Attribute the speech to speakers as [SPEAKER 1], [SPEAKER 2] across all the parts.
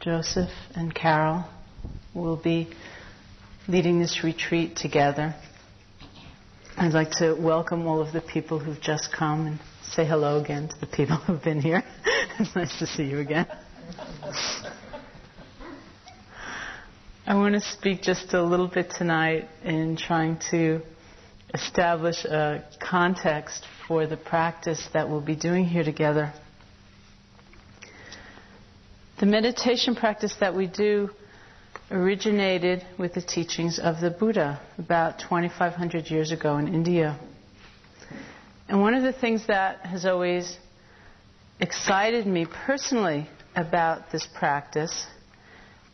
[SPEAKER 1] Joseph and Carol will be leading this retreat together. I'd like to welcome all of the people who've just come and say hello again to the people who've been here. it's nice to see you again. I want to speak just a little bit tonight in trying to establish a context for the practice that we'll be doing here together. The meditation practice that we do originated with the teachings of the Buddha about 2,500 years ago in India. And one of the things that has always excited me personally about this practice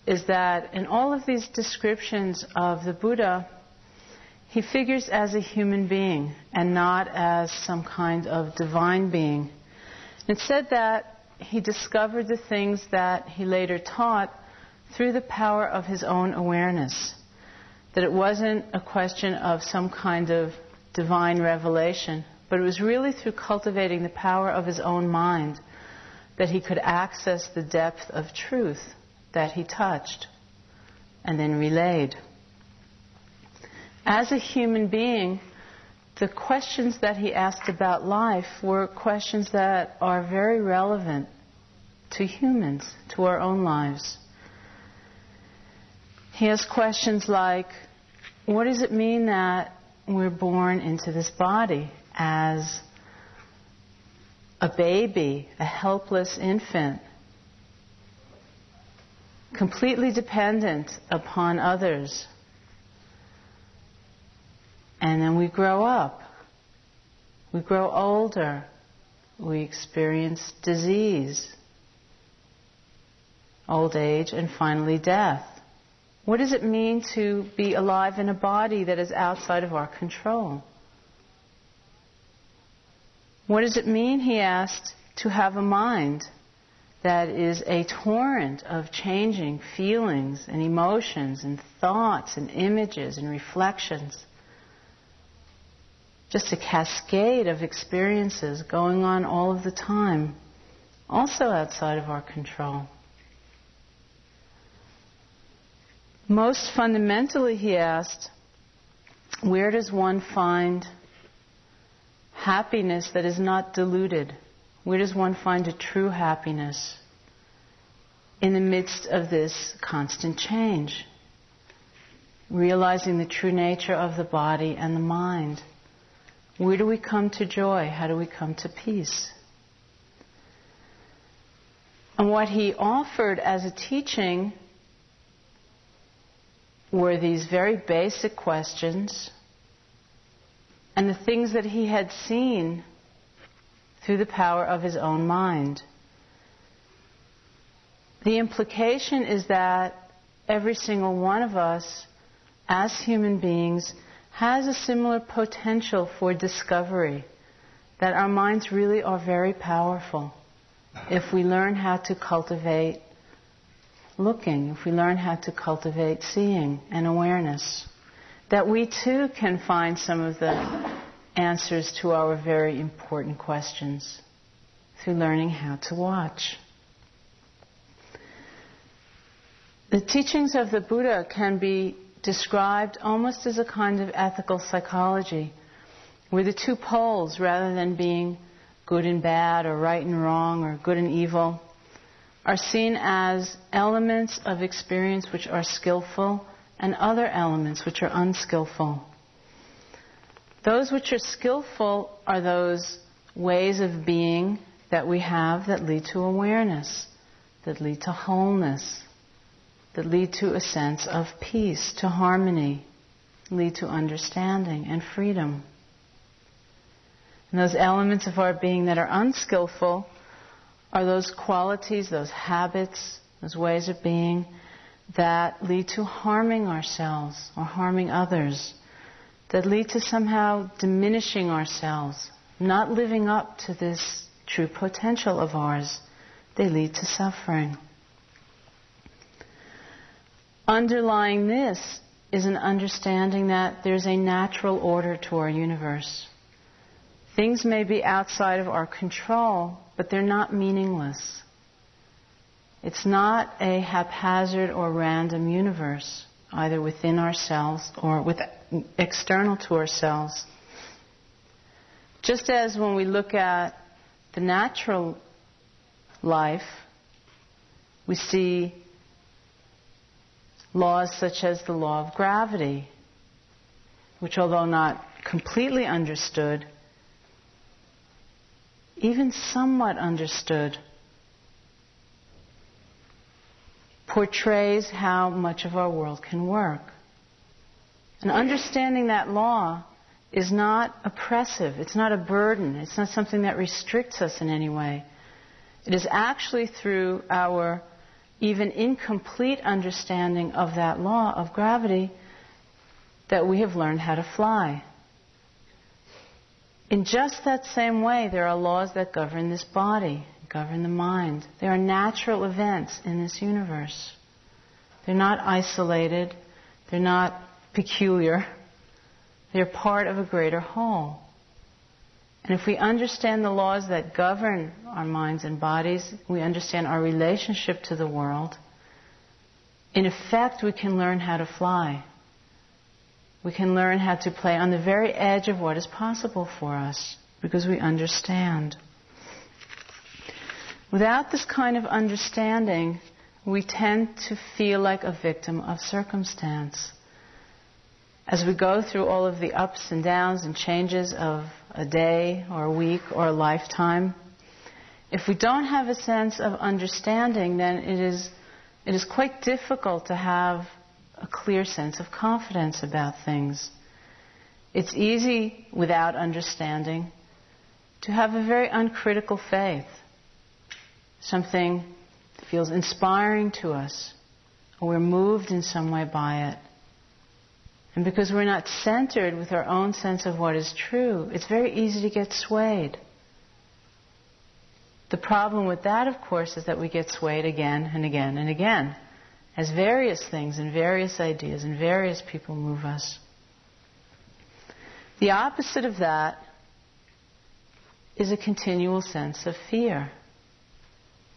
[SPEAKER 1] is that in all of these descriptions of the Buddha, he figures as a human being and not as some kind of divine being. It said that he discovered the things that he later taught through the power of his own awareness. That it wasn't a question of some kind of divine revelation, but it was really through cultivating the power of his own mind that he could access the depth of truth that he touched and then relayed. As a human being, the questions that he asked about life were questions that are very relevant to humans, to our own lives. He has questions like what does it mean that we're born into this body as a baby, a helpless infant, completely dependent upon others? And then we grow up. We grow older. We experience disease, old age, and finally death. What does it mean to be alive in a body that is outside of our control? What does it mean, he asked, to have a mind that is a torrent of changing feelings and emotions and thoughts and images and reflections? Just a cascade of experiences going on all of the time, also outside of our control. Most fundamentally, he asked, where does one find happiness that is not diluted? Where does one find a true happiness in the midst of this constant change? Realizing the true nature of the body and the mind. Where do we come to joy? How do we come to peace? And what he offered as a teaching were these very basic questions and the things that he had seen through the power of his own mind. The implication is that every single one of us, as human beings, has a similar potential for discovery, that our minds really are very powerful if we learn how to cultivate looking, if we learn how to cultivate seeing and awareness, that we too can find some of the answers to our very important questions through learning how to watch. The teachings of the Buddha can be described almost as a kind of ethical psychology, where the two poles, rather than being good and bad or right and wrong or good and evil, are seen as elements of experience which are skillful and other elements which are unskillful. Those which are skillful are those ways of being that we have that lead to awareness, that lead to wholeness, that lead to a sense of peace, to harmony, lead to understanding and freedom. And those elements of our being that are unskillful are those qualities, those habits, those ways of being that lead to harming ourselves or harming others, that lead to somehow diminishing ourselves, not living up to this true potential of ours. They lead to suffering. Underlying this is an understanding that there's a natural order to our universe. Things may be outside of our control, but they're not meaningless. It's not a haphazard or random universe, either within ourselves or with external to ourselves. Just as when we look at the natural life, we see laws such as the law of gravity, which, although not completely understood, even somewhat understood, portrays how much of our world can work. And understanding that law is not oppressive, it's not a burden, it's not something that restricts us in any way. It is actually through our even incomplete understanding of that law of gravity that we have learned how to fly. In just that same way, there are laws that govern this body, govern the mind. There are natural events in this universe. They're not isolated, they're not peculiar, they're part of a greater whole. And if we understand the laws that govern our minds and bodies, we understand our relationship to the world, in effect, we can learn how to fly. We can learn how to play on the very edge of what is possible for us because we understand. Without this kind of understanding, we tend to feel like a victim of circumstance. As we go through all of the ups and downs and changes of a day or a week or a lifetime, if we don't have a sense of understanding, then it is, it is quite difficult to have a clear sense of confidence about things. It's easy, without understanding, to have a very uncritical faith. Something feels inspiring to us, or we're moved in some way by it. And because we're not centered with our own sense of what is true, it's very easy to get swayed. The problem with that, of course, is that we get swayed again and again and again as various things and various ideas and various people move us. The opposite of that is a continual sense of fear.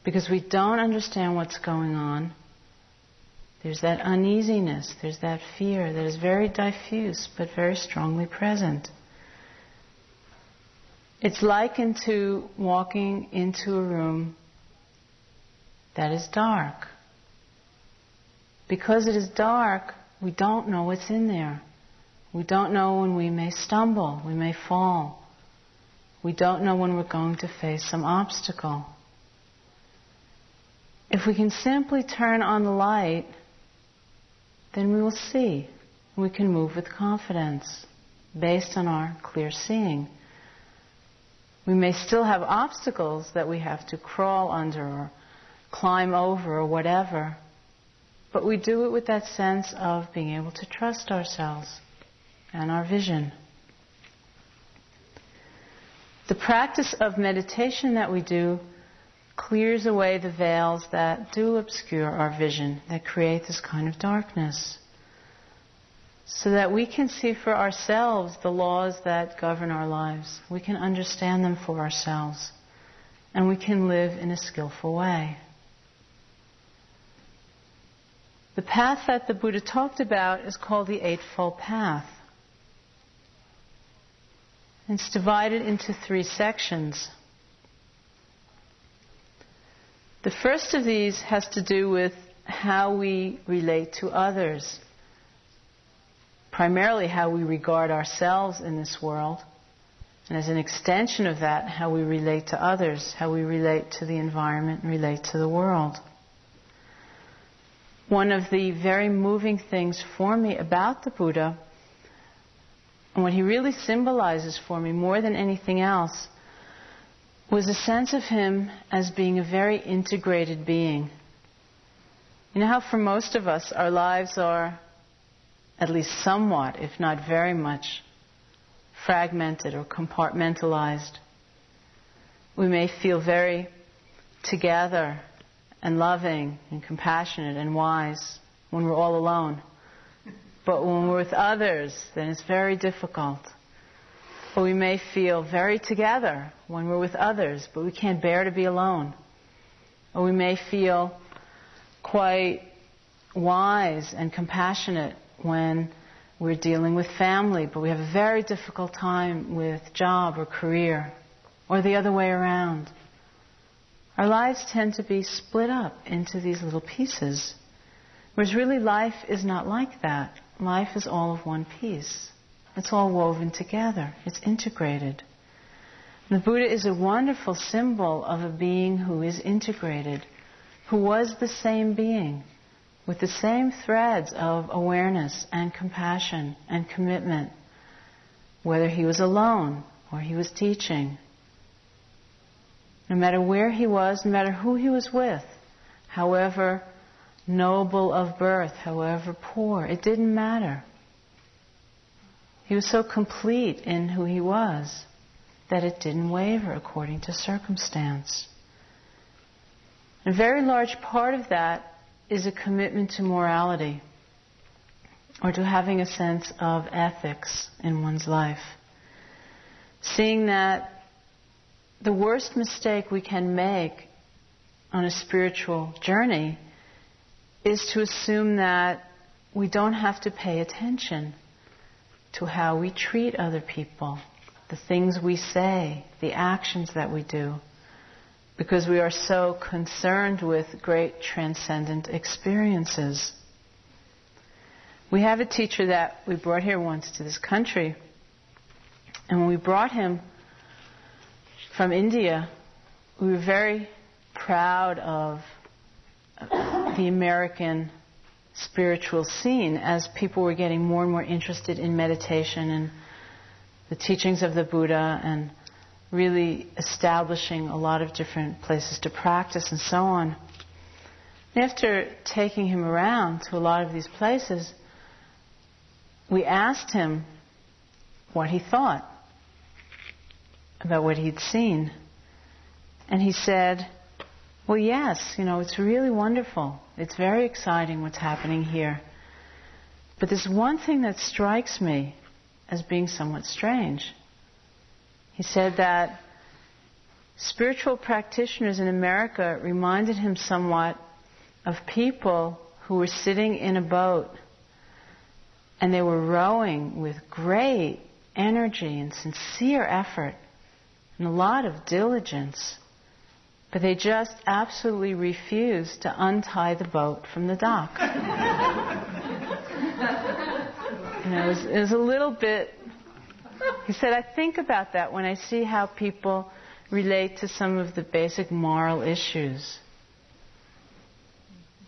[SPEAKER 1] Because we don't understand what's going on. There's that uneasiness, there's that fear that is very diffuse but very strongly present. It's likened to walking into a room that is dark. Because it is dark, we don't know what's in there. We don't know when we may stumble, we may fall. We don't know when we're going to face some obstacle. If we can simply turn on the light, then we will see. We can move with confidence based on our clear seeing. We may still have obstacles that we have to crawl under or climb over or whatever, but we do it with that sense of being able to trust ourselves and our vision. The practice of meditation that we do clears away the veils that do obscure our vision, that create this kind of darkness, so that we can see for ourselves the laws that govern our lives. We can understand them for ourselves, and we can live in a skillful way. The path that the Buddha talked about is called the Eightfold Path. It's divided into three sections. The first of these has to do with how we relate to others, primarily how we regard ourselves in this world, and as an extension of that, how we relate to others, how we relate to the environment and relate to the world one of the very moving things for me about the Buddha, and what he really symbolizes for me more than anything else, was a sense of him as being a very integrated being. You know how for most of us our lives are at least somewhat, if not very much, fragmented or compartmentalized. We may feel very together and loving and compassionate and wise when we're all alone. But when we're with others, then it's very difficult. Or we may feel very together when we're with others, but we can't bear to be alone. Or we may feel quite wise and compassionate when we're dealing with family, but we have a very difficult time with job or career, or the other way around. Our lives tend to be split up into these little pieces, whereas really life is not like that. Life is all of one piece. It's all woven together. It's integrated. The Buddha is a wonderful symbol of a being who is integrated, who was the same being, with the same threads of awareness and compassion and commitment, whether he was alone or he was teaching. No matter where he was, no matter who he was with, however noble of birth, however poor, it didn't matter. He was so complete in who he was that it didn't waver according to circumstance. A very large part of that is a commitment to morality or to having a sense of ethics in one's life. Seeing that the worst mistake we can make on a spiritual journey is to assume that we don't have to pay attention to how we treat other people, the things we say, the actions that we do because we are so concerned with great transcendent experiences. We have a teacher that we brought here once to this country, and when we brought him from India, we were very proud of the American spiritual scene as people were getting more and more interested in meditation and the teachings of the Buddha and really establishing a lot of different places to practice and so on. after taking him around to a lot of these places, we asked him what he thought about what he'd seen. And he said, Well, yes, you know, it's really wonderful. It's very exciting what's happening here. But there's one thing that strikes me as being somewhat strange. He said that spiritual practitioners in America reminded him somewhat of people who were sitting in a boat and they were rowing with great energy and sincere effort and a lot of diligence. But they just absolutely refused to untie the boat from the dock. know, it was, it was a little bit he said, I think about that when I see how people relate to some of the basic moral issues.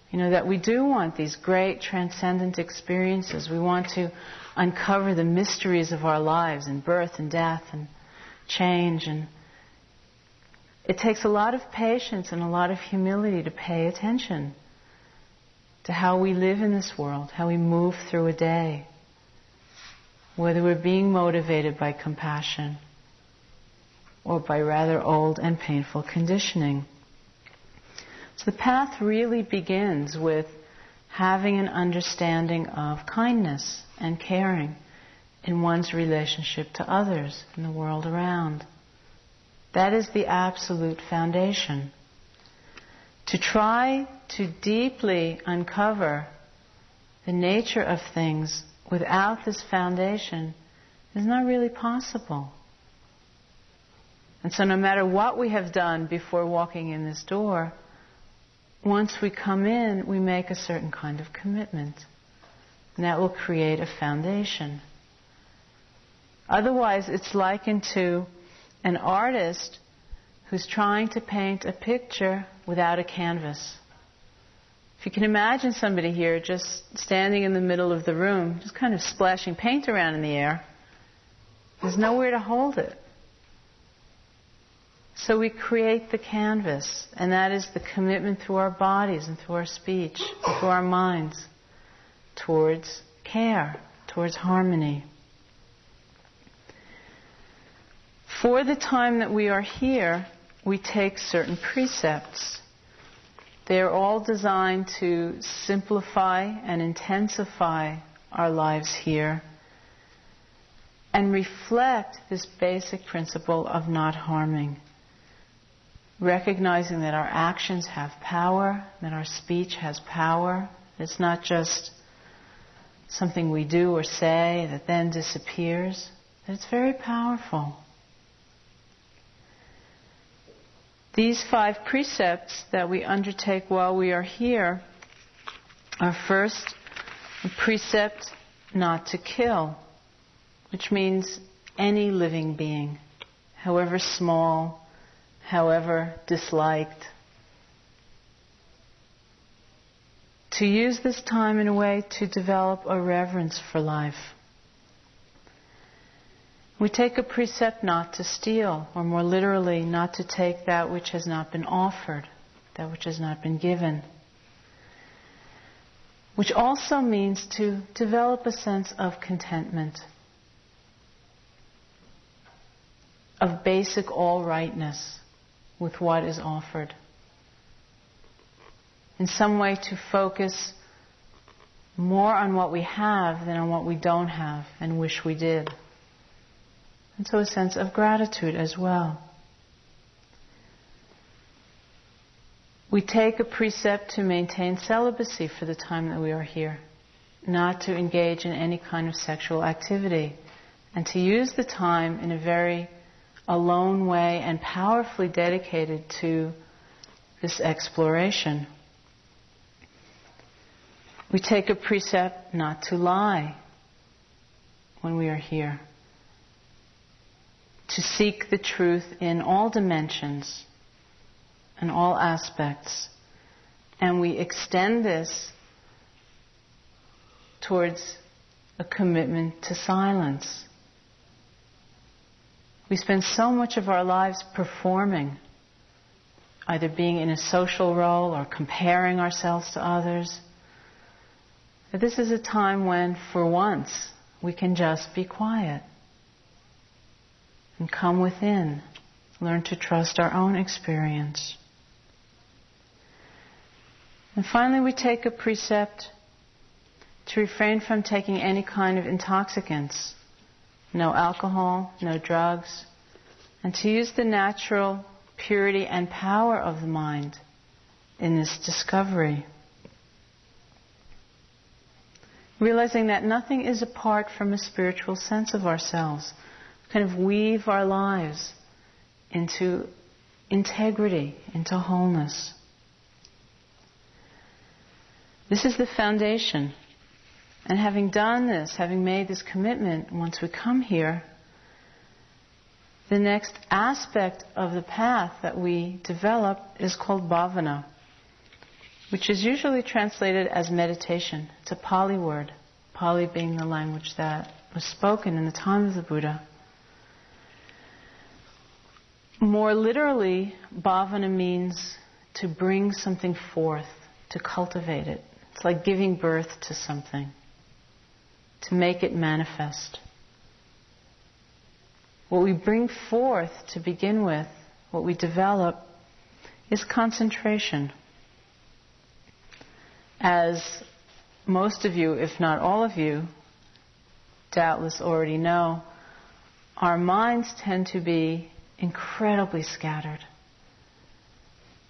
[SPEAKER 1] You know, that we do want these great transcendent experiences. We want to uncover the mysteries of our lives and birth and death and change. And it takes a lot of patience and a lot of humility to pay attention to how we live in this world, how we move through a day whether we're being motivated by compassion or by rather old and painful conditioning. So the path really begins with having an understanding of kindness and caring in one's relationship to others and the world around. That is the absolute foundation. To try to deeply uncover the nature of things without this foundation is not really possible. And so, no matter what we have done before walking in this door, once we come in, we make a certain kind of commitment. And that will create a foundation. Otherwise, it's likened to an artist who's trying to paint a picture without a canvas. If you can imagine somebody here just standing in the middle of the room, just kind of splashing paint around in the air, there's nowhere to hold it. So we create the canvas, and that is the commitment through our bodies and through our speech, and through our minds, towards care, towards harmony. For the time that we are here, we take certain precepts they're all designed to simplify and intensify our lives here and reflect this basic principle of not harming. recognizing that our actions have power, that our speech has power. It's not just something we do or say that then disappears. It's very powerful. These five precepts that we undertake while we are here are first a precept not to kill, which means any living being, however small, however disliked. To use this time in a way to develop a reverence for life. We take a precept not to steal, or more literally, not to take that which has not been offered, that which has not been given. Which also means to develop a sense of contentment, of basic all rightness with what is offered. In some way, to focus more on what we have than on what we don't have and wish we did. And so a sense of gratitude as well. We take a precept to maintain celibacy for the time that we are here, not to engage in any kind of sexual activity, and to use the time in a very alone way and powerfully dedicated to this exploration. We take a precept not to lie when we are here, to seek the truth in all dimensions and all aspects. And we extend this towards a commitment to silence we spend so much of our lives performing, either being in a social role or comparing ourselves to others. This is a time when, for once, we can just be quiet and come within, learn to trust our own experience. And finally, we take a precept to refrain from taking any kind of intoxicants no alcohol, no drugs, and to use the natural purity and power of the mind in this discovery. Realizing that nothing is apart from a spiritual sense of ourselves. Kind of weave our lives into integrity, into wholeness. This is the foundation and having done this, having made this commitment, once we come here, the next aspect of the path that we develop is called bhavana, which is usually translated as meditation. It's a Pali word, Pali being the language that was spoken in the time of the Buddha. More literally, bhavana means to bring something forth, to cultivate it. It's like giving birth to something to make it manifest. What we bring forth to begin with, what we develop, is concentration. As most of you, if not all of you, doubtless already know, our minds tend to be incredibly scattered.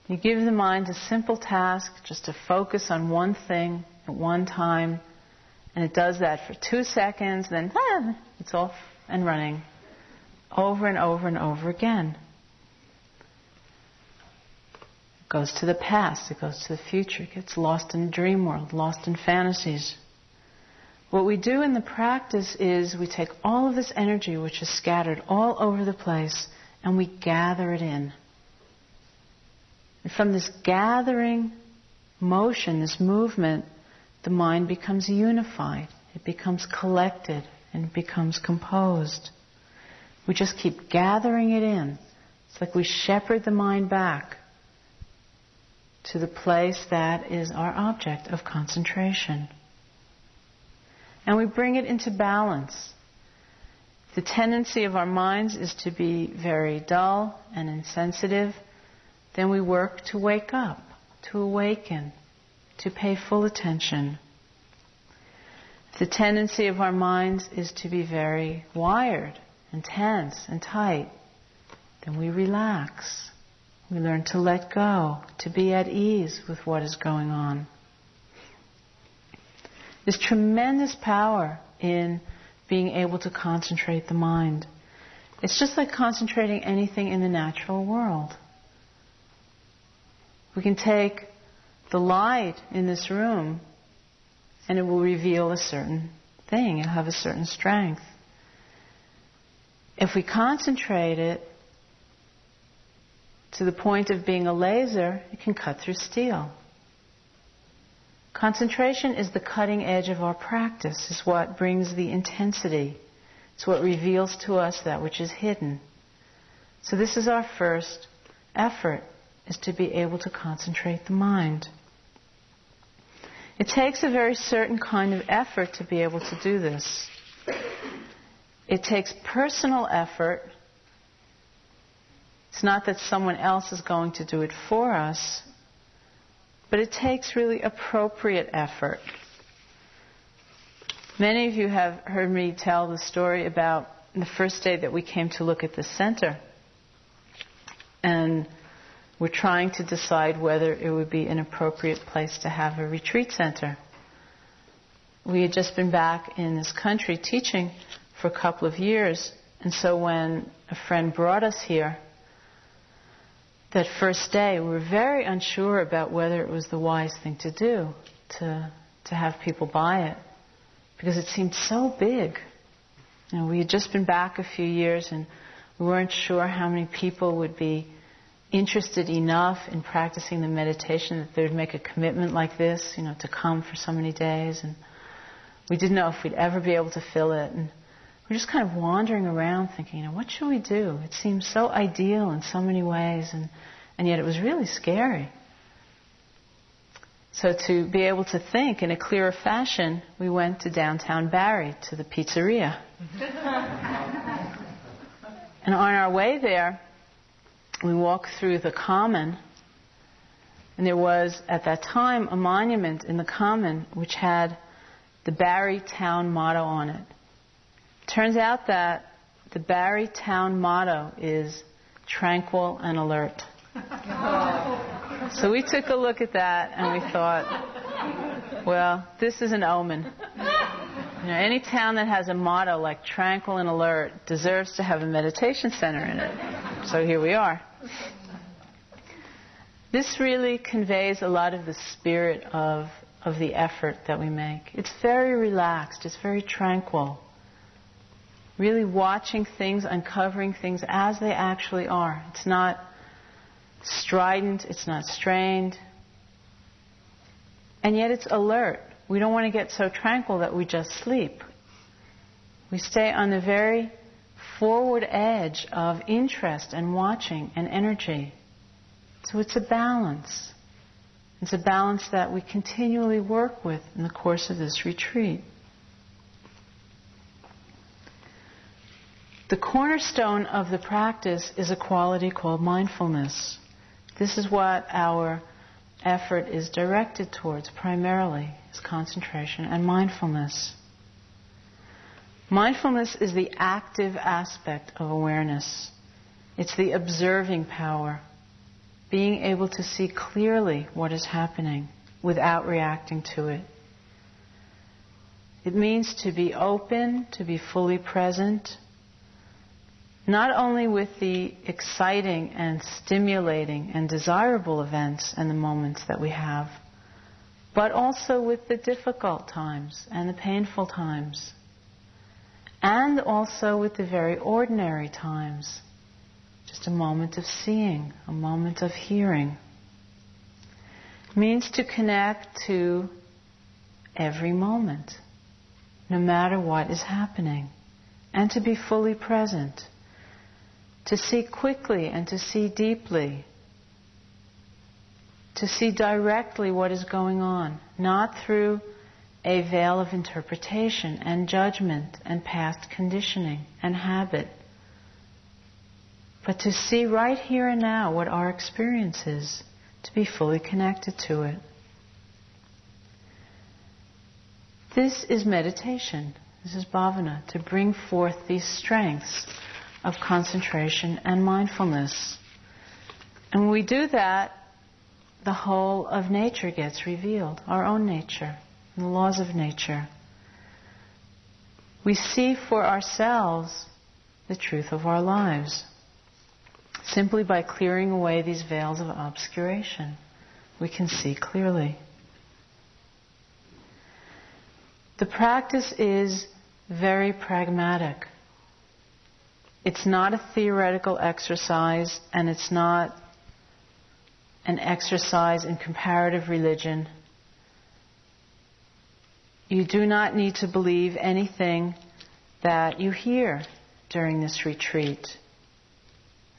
[SPEAKER 1] You give the mind a simple task, just to focus on one thing at one time, and it does that for two seconds, then ah, it's off and running over and over and over again. It goes to the past, it goes to the future, it gets lost in dream world, lost in fantasies. What we do in the practice is we take all of this energy which is scattered all over the place and we gather it in. And from this gathering motion, this movement, the mind becomes unified, it becomes collected, and it becomes composed. We just keep gathering it in. It's like we shepherd the mind back to the place that is our object of concentration. And we bring it into balance. The tendency of our minds is to be very dull and insensitive. Then we work to wake up, to awaken, to pay full attention. The tendency of our minds is to be very wired and tense and tight. Then we relax. We learn to let go, to be at ease with what is going on. There's tremendous power in being able to concentrate the mind. It's just like concentrating anything in the natural world. We can take the light in this room and it will reveal a certain thing, it'll have a certain strength. If we concentrate it to the point of being a laser, it can cut through steel. Concentration is the cutting edge of our practice, is what brings the intensity. It's what reveals to us that which is hidden. So this is our first effort, is to be able to concentrate the mind. It takes a very certain kind of effort to be able to do this. It takes personal effort. It's not that someone else is going to do it for us, but it takes really appropriate effort. Many of you have heard me tell the story about the first day that we came to look at the center. And we're trying to decide whether it would be an appropriate place to have a retreat center. We had just been back in this country teaching for a couple of years, and so when a friend brought us here, that first day we were very unsure about whether it was the wise thing to do to to have people buy it because it seemed so big. You know, we had just been back a few years and we weren't sure how many people would be interested enough in practicing the meditation that they would make a commitment like this, you know, to come for so many days. And we didn't know if we'd ever be able to fill it. And we're just kind of wandering around thinking, you know, what should we do? It seems so ideal in so many ways, and, and yet it was really scary. So to be able to think in a clearer fashion, we went to downtown Barre to the pizzeria. and on our way there, we walked through the common, and there was at that time a monument in the common which had the Barre town motto on it. Turns out that the Barre town motto is tranquil and alert. so we took a look at that and we thought, well, this is an omen. You know, any town that has a motto like tranquil and alert deserves to have a meditation center in it. So here we are. This really conveys a lot of the spirit of, of the effort that we make. It's very relaxed, it's very tranquil. Really watching things, uncovering things as they actually are. It's not strident, it's not strained, and yet it's alert. We don't want to get so tranquil that we just sleep. We stay on the very forward edge of interest and watching and energy. So it's a balance. It's a balance that we continually work with in the course of this retreat. The cornerstone of the practice is a quality called mindfulness. This is what our effort is directed towards primarily, is concentration and mindfulness. Mindfulness is the active aspect of awareness. It's the observing power, being able to see clearly what is happening without reacting to it. It means to be open, to be fully present, not only with the exciting and stimulating and desirable events and the moments that we have, but also with the difficult times and the painful times and also with the very ordinary times. Just a moment of seeing, a moment of hearing. It means to connect to every moment, no matter what is happening, and to be fully present, to see quickly and to see deeply, to see directly what is going on, not through a veil of interpretation and judgment and past conditioning and habit. But to see right here and now what our experience is, to be fully connected to it. This is meditation. This is bhavana, to bring forth these strengths of concentration and mindfulness. And when we do that, the whole of nature gets revealed, our own nature, the laws of nature. We see for ourselves the truth of our lives simply by clearing away these veils of obscuration. We can see clearly. The practice is very pragmatic. It's not a theoretical exercise and it's not an exercise in comparative religion. You do not need to believe anything that you hear during this retreat.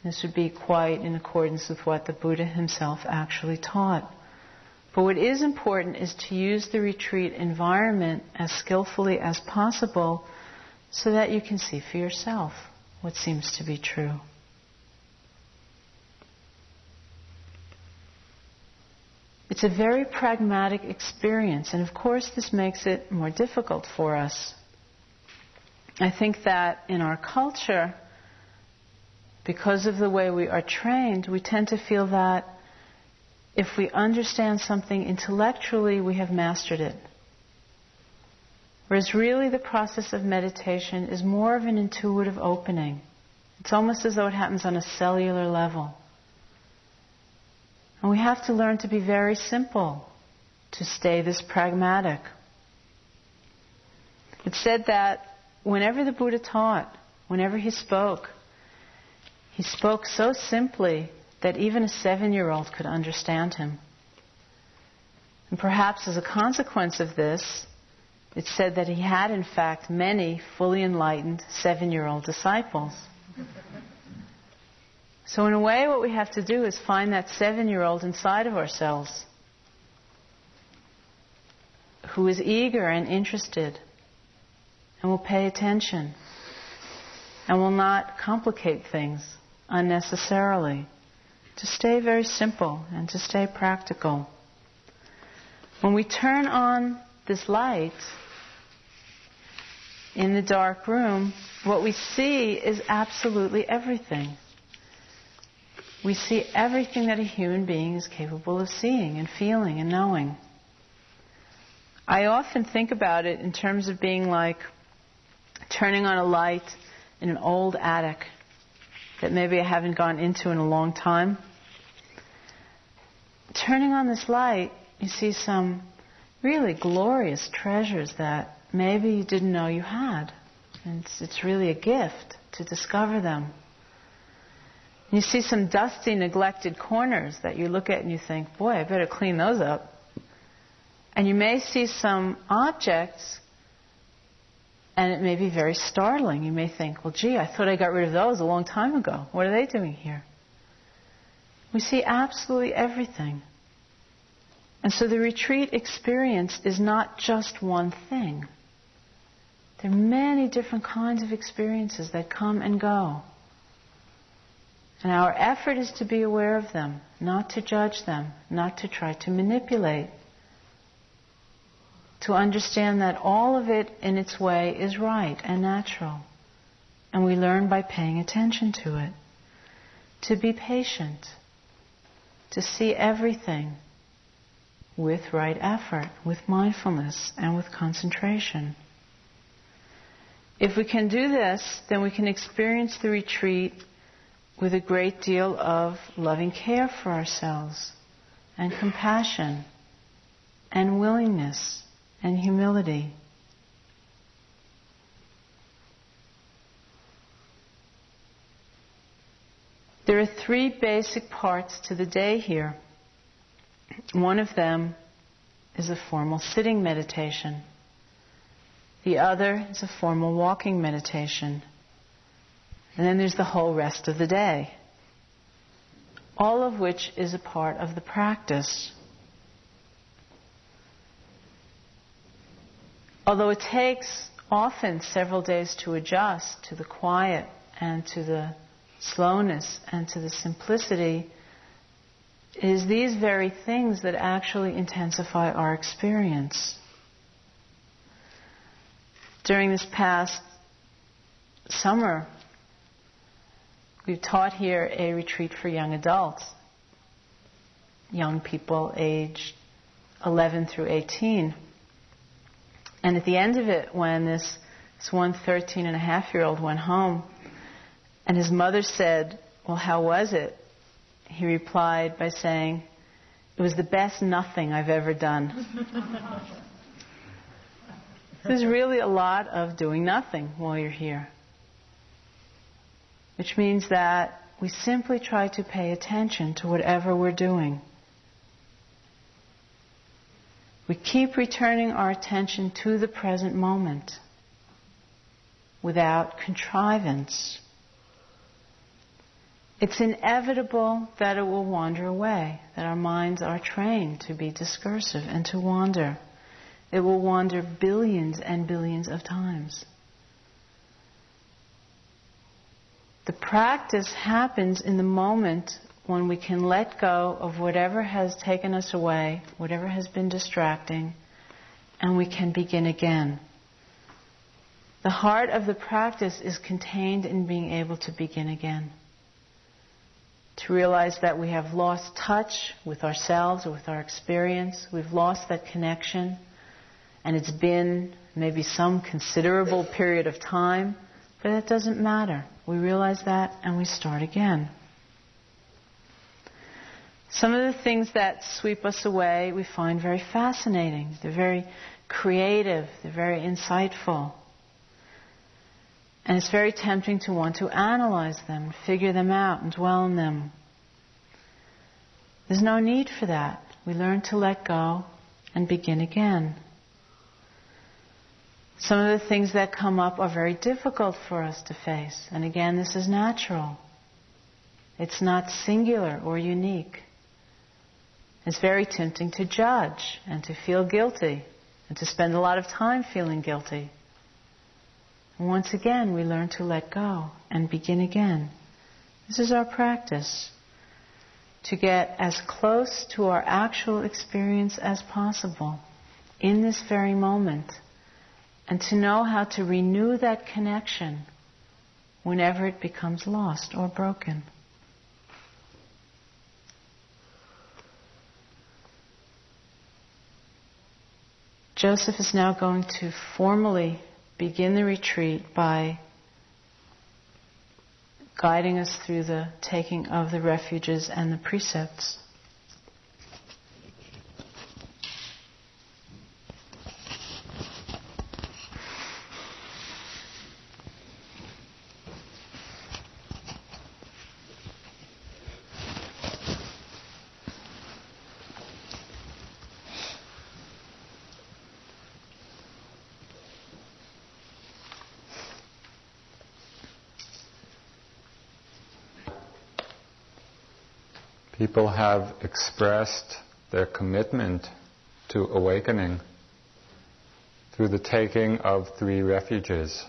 [SPEAKER 1] This would be quite in accordance with what the Buddha himself actually taught. But what is important is to use the retreat environment as skillfully as possible so that you can see for yourself what seems to be true. It's a very pragmatic experience, and of course, this makes it more difficult for us. I think that in our culture, because of the way we are trained, we tend to feel that if we understand something intellectually, we have mastered it. Whereas really the process of meditation is more of an intuitive opening. It's almost as though it happens on a cellular level. And we have to learn to be very simple, to stay this pragmatic. It's said that whenever the Buddha taught, whenever he spoke, he spoke so simply that even a seven year old could understand him. And perhaps as a consequence of this, it's said that he had, in fact, many fully enlightened seven year old disciples. So, in a way, what we have to do is find that seven year old inside of ourselves who is eager and interested and will pay attention and will not complicate things unnecessarily. To stay very simple and to stay practical. When we turn on this light in the dark room, what we see is absolutely everything. We see everything that a human being is capable of seeing and feeling and knowing. I often think about it in terms of being like turning on a light in an old attic that maybe I haven't gone into in a long time. Turning on this light, you see some really glorious treasures that maybe you didn't know you had. And it's, it's really a gift to discover them. You see some dusty, neglected corners that you look at and you think, boy, I better clean those up. And you may see some objects and it may be very startling. You may think, well, gee, I thought I got rid of those a long time ago. What are they doing here? We see absolutely everything. And so the retreat experience is not just one thing. There are many different kinds of experiences that come and go. And our effort is to be aware of them, not to judge them, not to try to manipulate to understand that all of it in its way is right and natural. And we learn by paying attention to it. To be patient. To see everything with right effort, with mindfulness, and with concentration. If we can do this, then we can experience the retreat with a great deal of loving care for ourselves, and compassion, and willingness and humility. There are three basic parts to the day here. One of them is a formal sitting meditation. The other is a formal walking meditation. And then there's the whole rest of the day. All of which is a part of the practice. Although it takes often several days to adjust to the quiet and to the slowness and to the simplicity, it is these very things that actually intensify our experience. During this past summer, we've taught here a retreat for young adults. young people aged 11 through 18. And at the end of it, when this, this one 13 and a half year old went home, and his mother said, Well, how was it? He replied by saying, It was the best nothing I've ever done. There's really a lot of doing nothing while you're here. Which means that we simply try to pay attention to whatever we're doing. We keep returning our attention to the present moment without contrivance. It's inevitable that it will wander away, that our minds are trained to be discursive and to wander. It will wander billions and billions of times. The practice happens in the moment when we can let go of whatever has taken us away, whatever has been distracting, and we can begin again. The heart of the practice is contained in being able to begin again. To realize that we have lost touch with ourselves or with our experience, we've lost that connection and it's been maybe some considerable period of time, but that doesn't matter. We realize that and we start again. Some of the things that sweep us away we find very fascinating. They're very creative, they're very insightful. And it's very tempting to want to analyze them, figure them out, and dwell on them. There's no need for that. We learn to let go and begin again. Some of the things that come up are very difficult for us to face. And again, this is natural. It's not singular or unique. It's very tempting to judge and to feel guilty and to spend a lot of time feeling guilty. Once again, we learn to let go and begin again. This is our practice to get as close to our actual experience as possible in this very moment and to know how to renew that connection whenever it becomes lost or broken. Joseph is now going to formally begin the retreat by guiding us through the taking of the refuges and the precepts.
[SPEAKER 2] People have expressed their commitment to awakening through the taking of three refuges.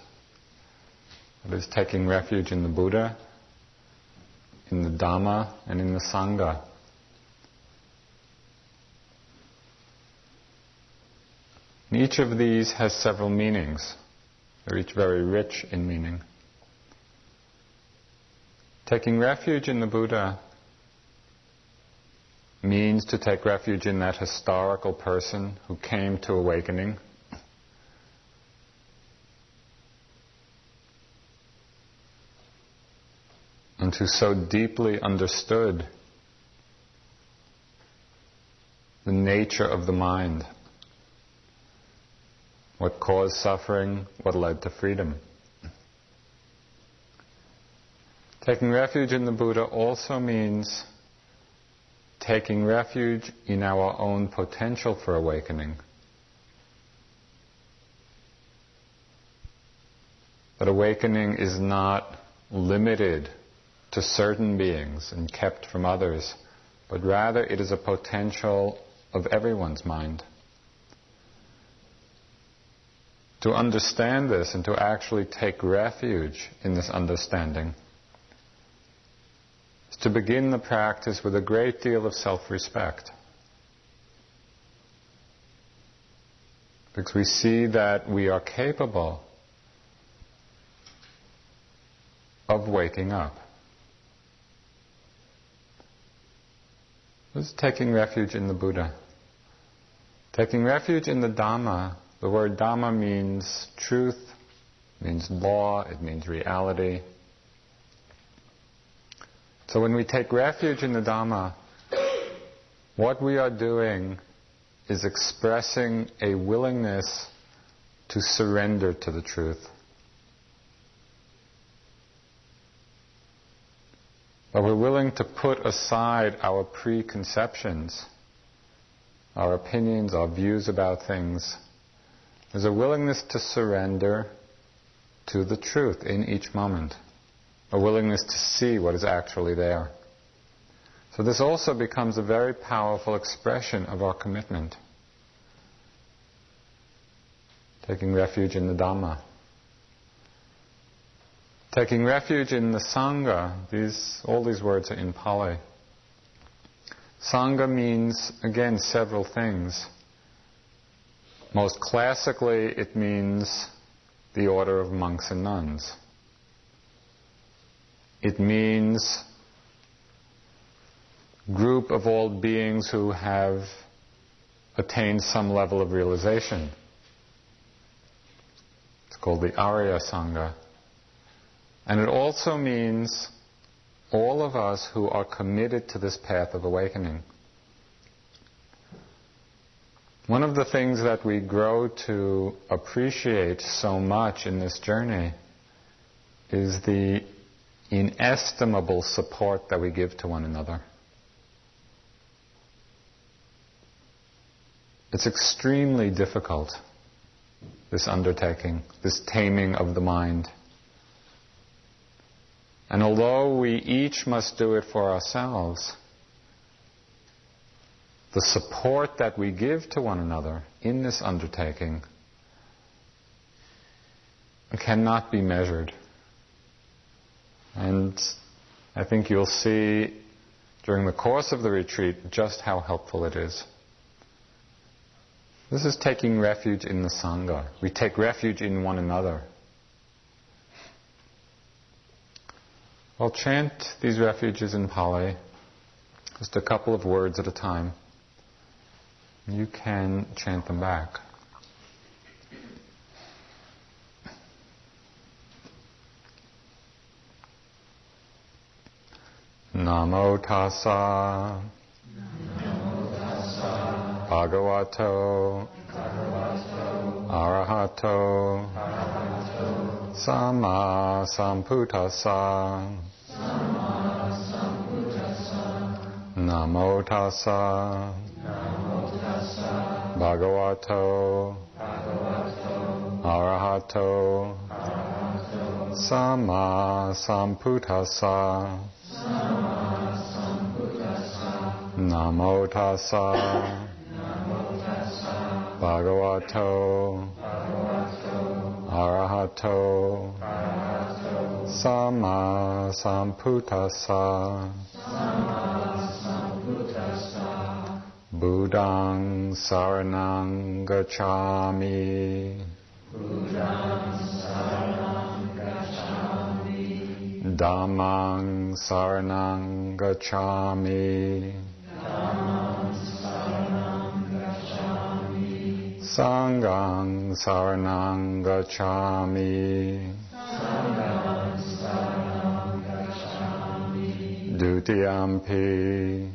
[SPEAKER 2] That is, taking refuge in the Buddha, in the Dhamma, and in the Sangha. And each of these has several meanings. They're each very rich in meaning. Taking refuge in the Buddha means to take refuge in that historical person who came to awakening. And who so deeply understood the nature of the mind, what caused suffering, what led to freedom. Taking refuge in the Buddha also means taking refuge in our own potential for awakening. That awakening is not limited to certain beings and kept from others, but rather it is a potential of everyone's mind. To understand this and to actually take refuge in this understanding to begin the practice with a great deal of self respect. Because we see that we are capable of waking up. This is taking refuge in the Buddha. Taking refuge in the Dhamma. The word Dhamma means truth, means law, it means reality. So when we take refuge in the Dhamma, what we are doing is expressing a willingness to surrender to the truth. But we're willing to put aside our preconceptions, our opinions, our views about things. There's a willingness to surrender to the truth in each moment, a willingness to see what is actually there. So this also becomes a very powerful expression of our commitment. Taking refuge in the Dhamma. Taking refuge in the Sangha, these, all these words are in Pali. Sangha means, again, several things. Most classically, it means the order of monks and nuns. It means group of all beings who have attained some level of realization. It's called the Arya Sangha. And it also means all of us who are committed to this path of awakening. One of the things that we grow to appreciate so much in this journey is the inestimable support that we give to one another. It's extremely difficult, this undertaking, this taming of the mind. And although we each must do it for ourselves, the support that we give to one another in this undertaking cannot be measured. And I think you'll see during the course of the retreat just how helpful it is. This is taking refuge in the Sangha. We take refuge in one another. I'll chant these refuges in Pali, just a couple of words at a time. You can chant them back. Namo tassa. Bhagavato, Arahato, Samma Sambuddhassa, Namo Tassa, Bhagavato, Arahato, Samma Sambuddhassa, Namo Tassa, Bhagavato, Arahato, Samma Sambuddhassa, Buddhang Saranang Gacchami, Dhammang Saranang Gacchami, Sanghang Saranang Gacchami. Dutiyampi.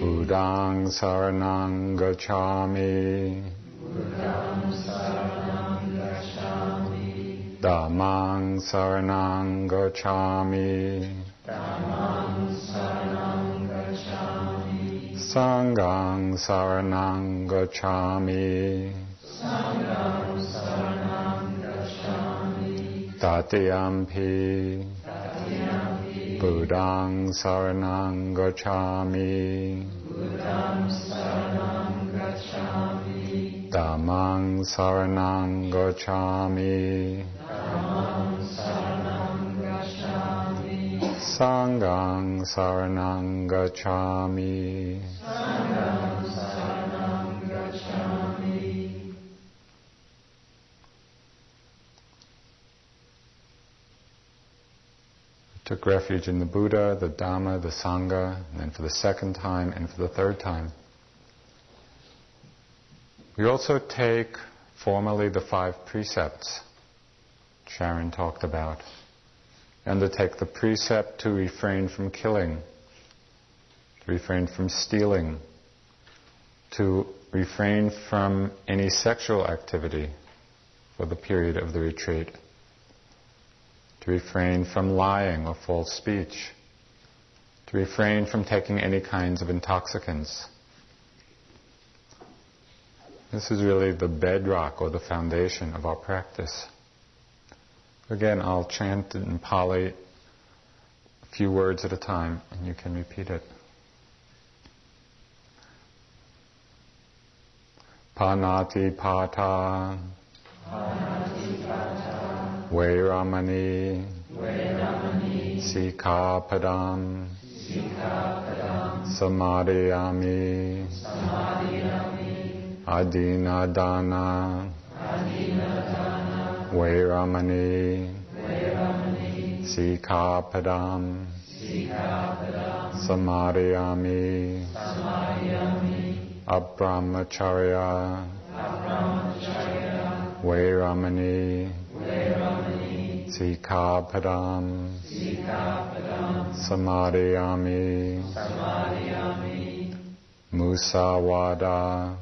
[SPEAKER 2] Buddhang Saranang Gacchami. Dhammang Saranang Gacchami. Sanghang Saranang Gacchami. Sanghang Saranang Gacchami. Tatiyampi. Tatiyampi. Buddhang Saranang Gacchami. Buddhang Saranang Gacchami. Dhammang Saranang Gacchami. Sanghang Saranang Gacchami. Sanghang Saranang Gacchami. took refuge in the Buddha, the Dhamma, the Sangha, and then for the second time and for the third time. We also take formally the five precepts Sharon talked about. Undertake the precept to refrain from killing, to refrain from stealing, to refrain from any sexual activity for the period of the retreat, to refrain from lying or false speech, to refrain from taking any kinds of intoxicants. This is really the bedrock or the foundation of our practice. Again, I'll chant in Pali a few words at a time and you can repeat it. Panati Pata. Veramani. Sikkhapadam. Samadiyami. Adinnadana. Adinnadana Veramani. Sikkhapadam. Samadiyami. Abrahmacariya. Veramani. Sikkhapadam. Samadiyami. Musavada.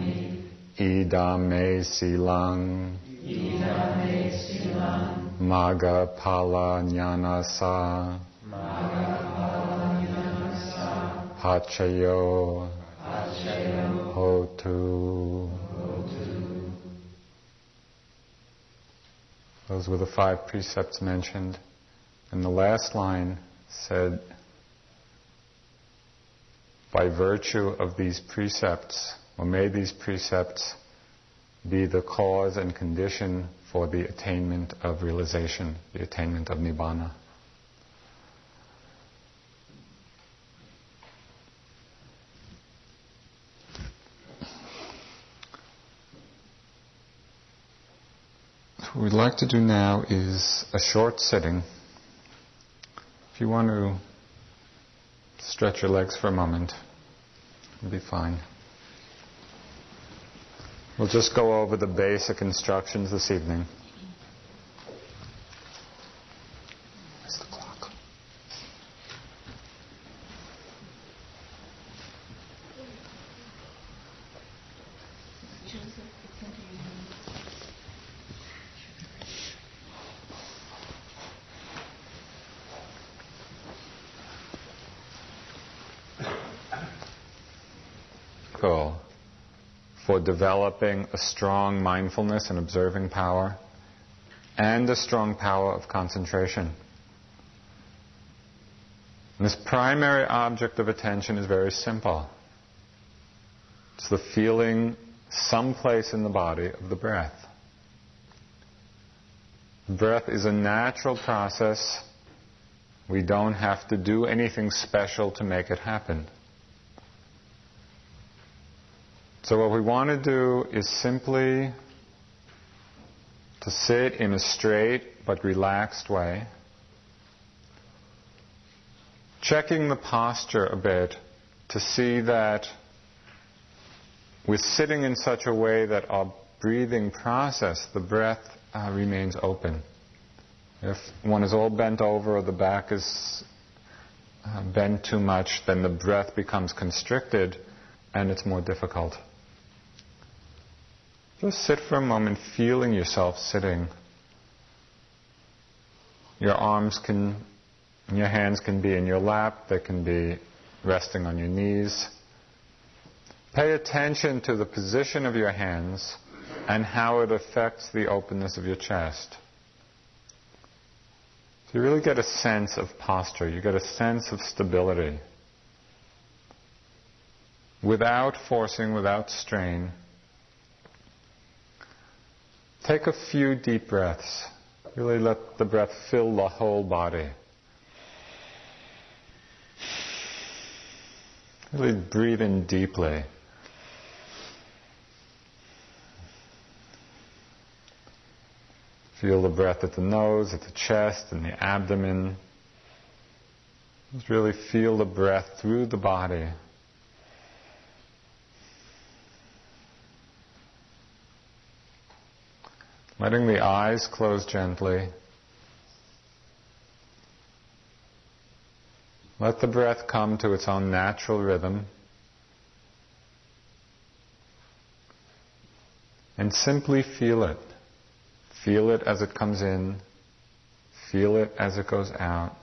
[SPEAKER 2] Idame silang. Maga pala jnanasa. Pachayo. Hotu. Those were the five precepts mentioned. And the last line said, by virtue of these precepts, or may these precepts be the cause and condition for the attainment of realization, the attainment of Nibbana. what we'd like to do now is a short sitting. If you want to stretch your legs for a moment, it'll be fine. We'll just go over the basic instructions this evening. Where's the clock? Cool. For developing a strong mindfulness and observing power and a strong power of concentration. And this primary object of attention is very simple. It's the feeling someplace in the body of the breath. Breath is a natural process. We don't have to do anything special to make it happen. So, what we want to do is simply to sit in a straight but relaxed way, checking the posture a bit to see that we're sitting in such a way that our breathing process, the breath, uh, remains open. If one is all bent over or the back is uh, bent too much, then the breath becomes constricted and it's more difficult. Just sit for a moment, feeling yourself sitting. Your arms can, your hands can be in your lap, they can be resting on your knees. Pay attention to the position of your hands and how it affects the openness of your chest. So you really get a sense of posture, you get a sense of stability. Without forcing, without strain. Take a few deep breaths. Really let the breath fill the whole body. Really breathe in deeply. Feel the breath at the nose, at the chest, and the abdomen. Just really feel the breath through the body. Letting the eyes close gently. Let the breath come to its own natural rhythm. And simply feel it. Feel it as it comes in. Feel it as it goes out.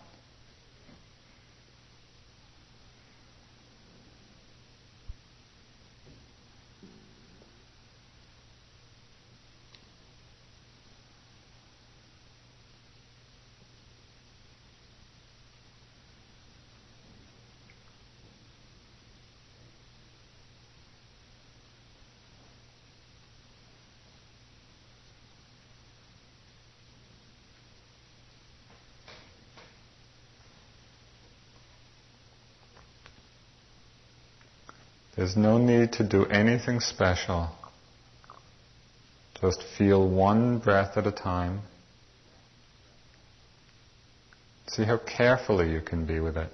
[SPEAKER 2] There's no need to do anything special. Just feel one breath at a time. See how carefully you can be with it.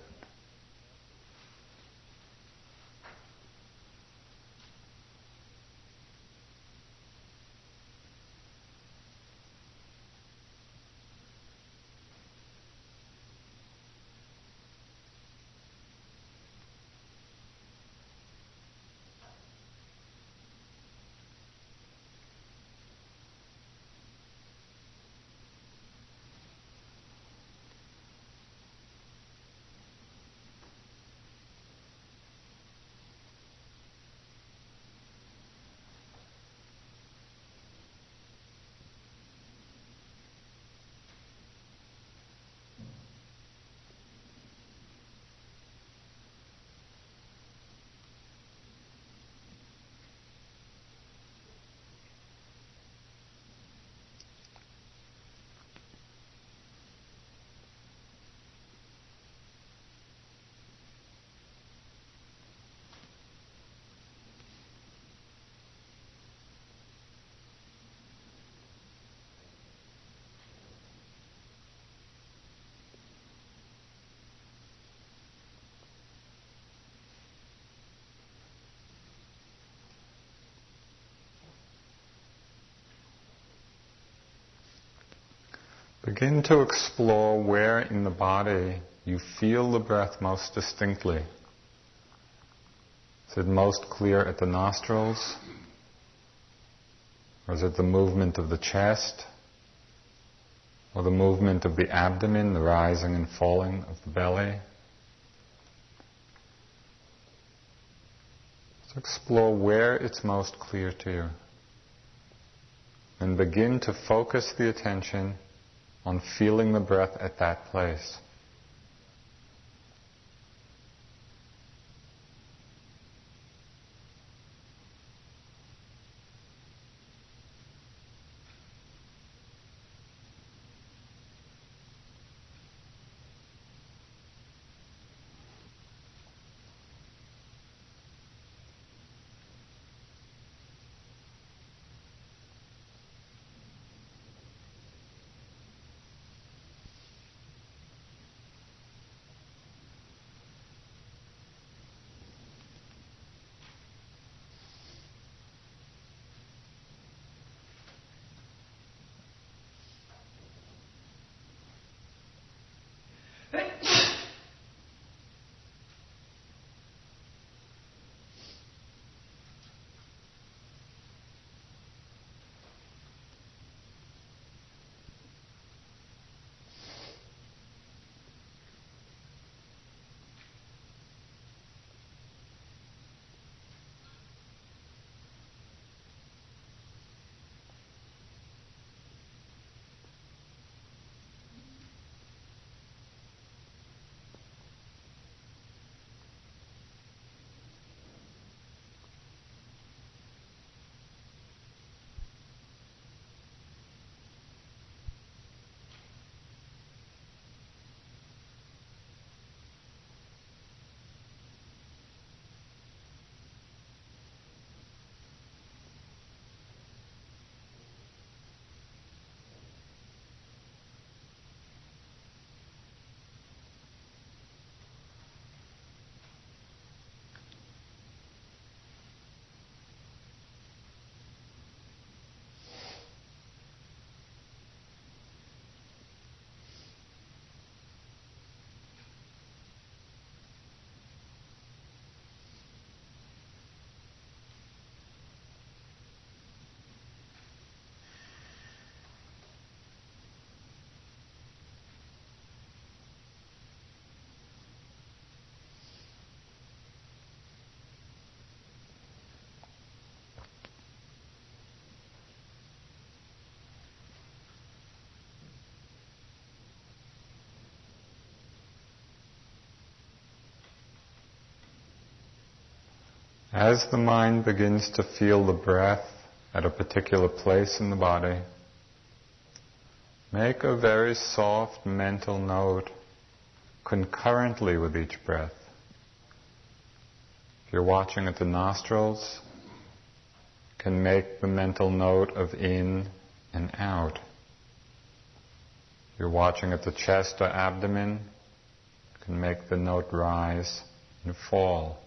[SPEAKER 2] Begin to explore where in the body you feel the breath most distinctly. Is it most clear at the nostrils? Or is it the movement of the chest? Or the movement of the abdomen, the rising and falling of the belly? So explore where it's most clear to you. And begin to focus the attention on feeling the breath at that place. As the mind begins to feel the breath at a particular place in the body, make a very soft mental note concurrently with each breath. If you're watching at the nostrils, can make the mental note of in and out. If you're watching at the chest or abdomen, can make the note rise and fall.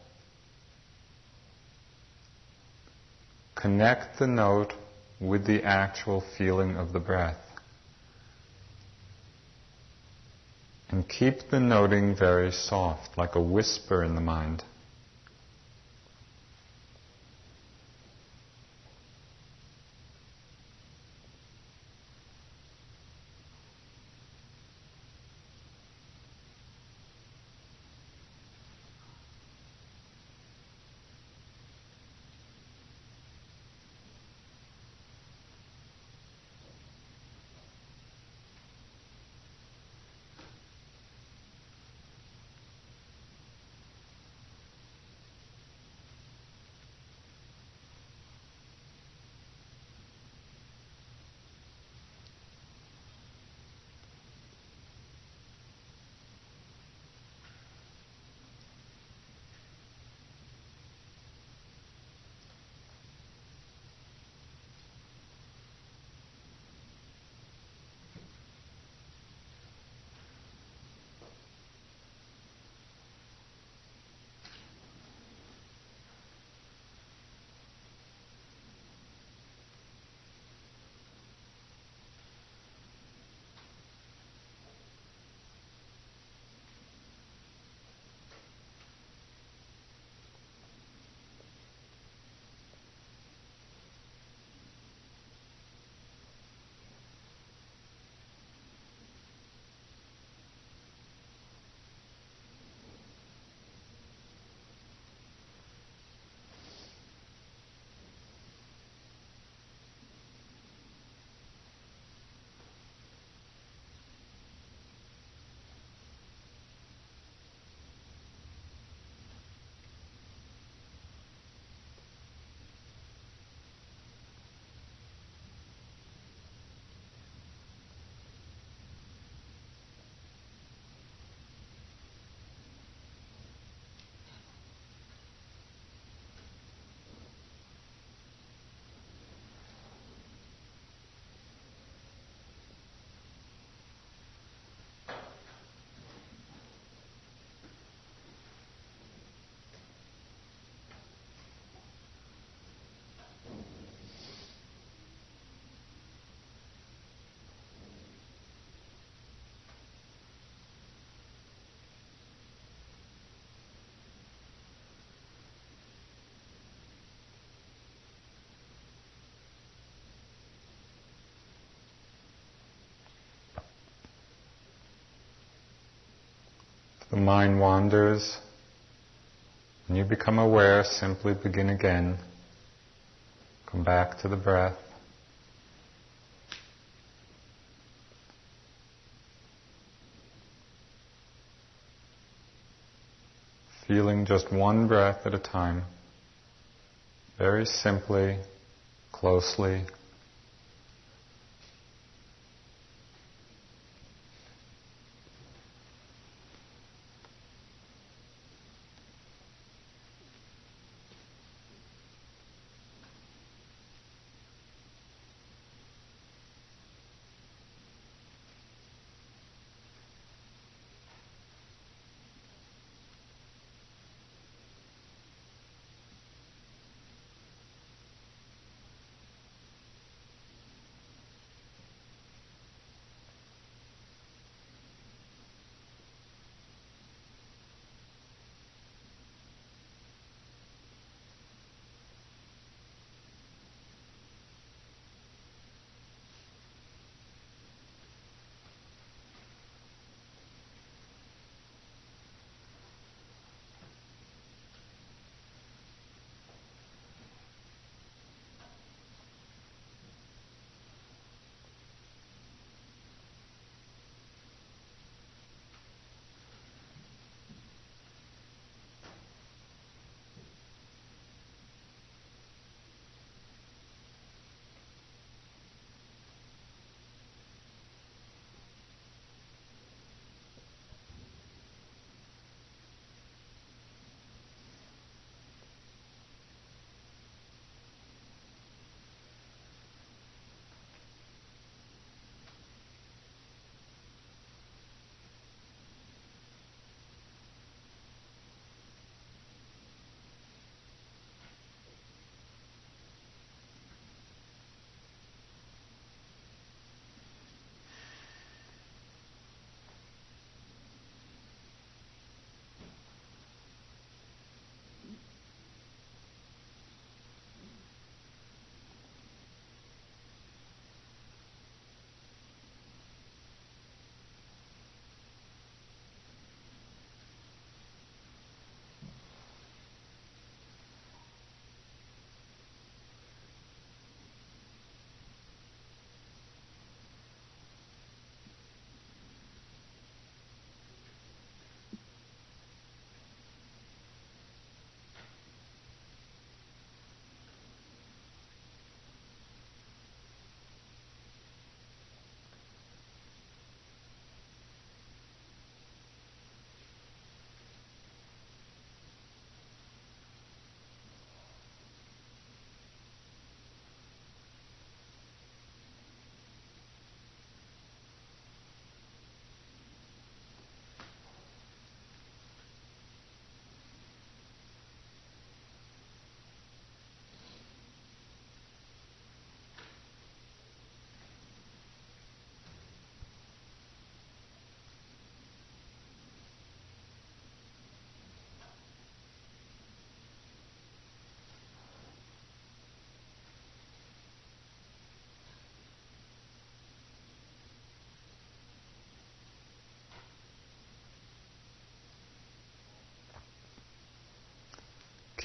[SPEAKER 2] Connect the note with the actual feeling of the breath. And keep the noting very soft, like a whisper in the mind. The mind wanders and you become aware, simply begin again. Come back to the breath. Feeling just one breath at a time, very simply, closely,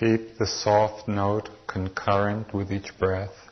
[SPEAKER 2] Keep the soft note concurrent with each breath.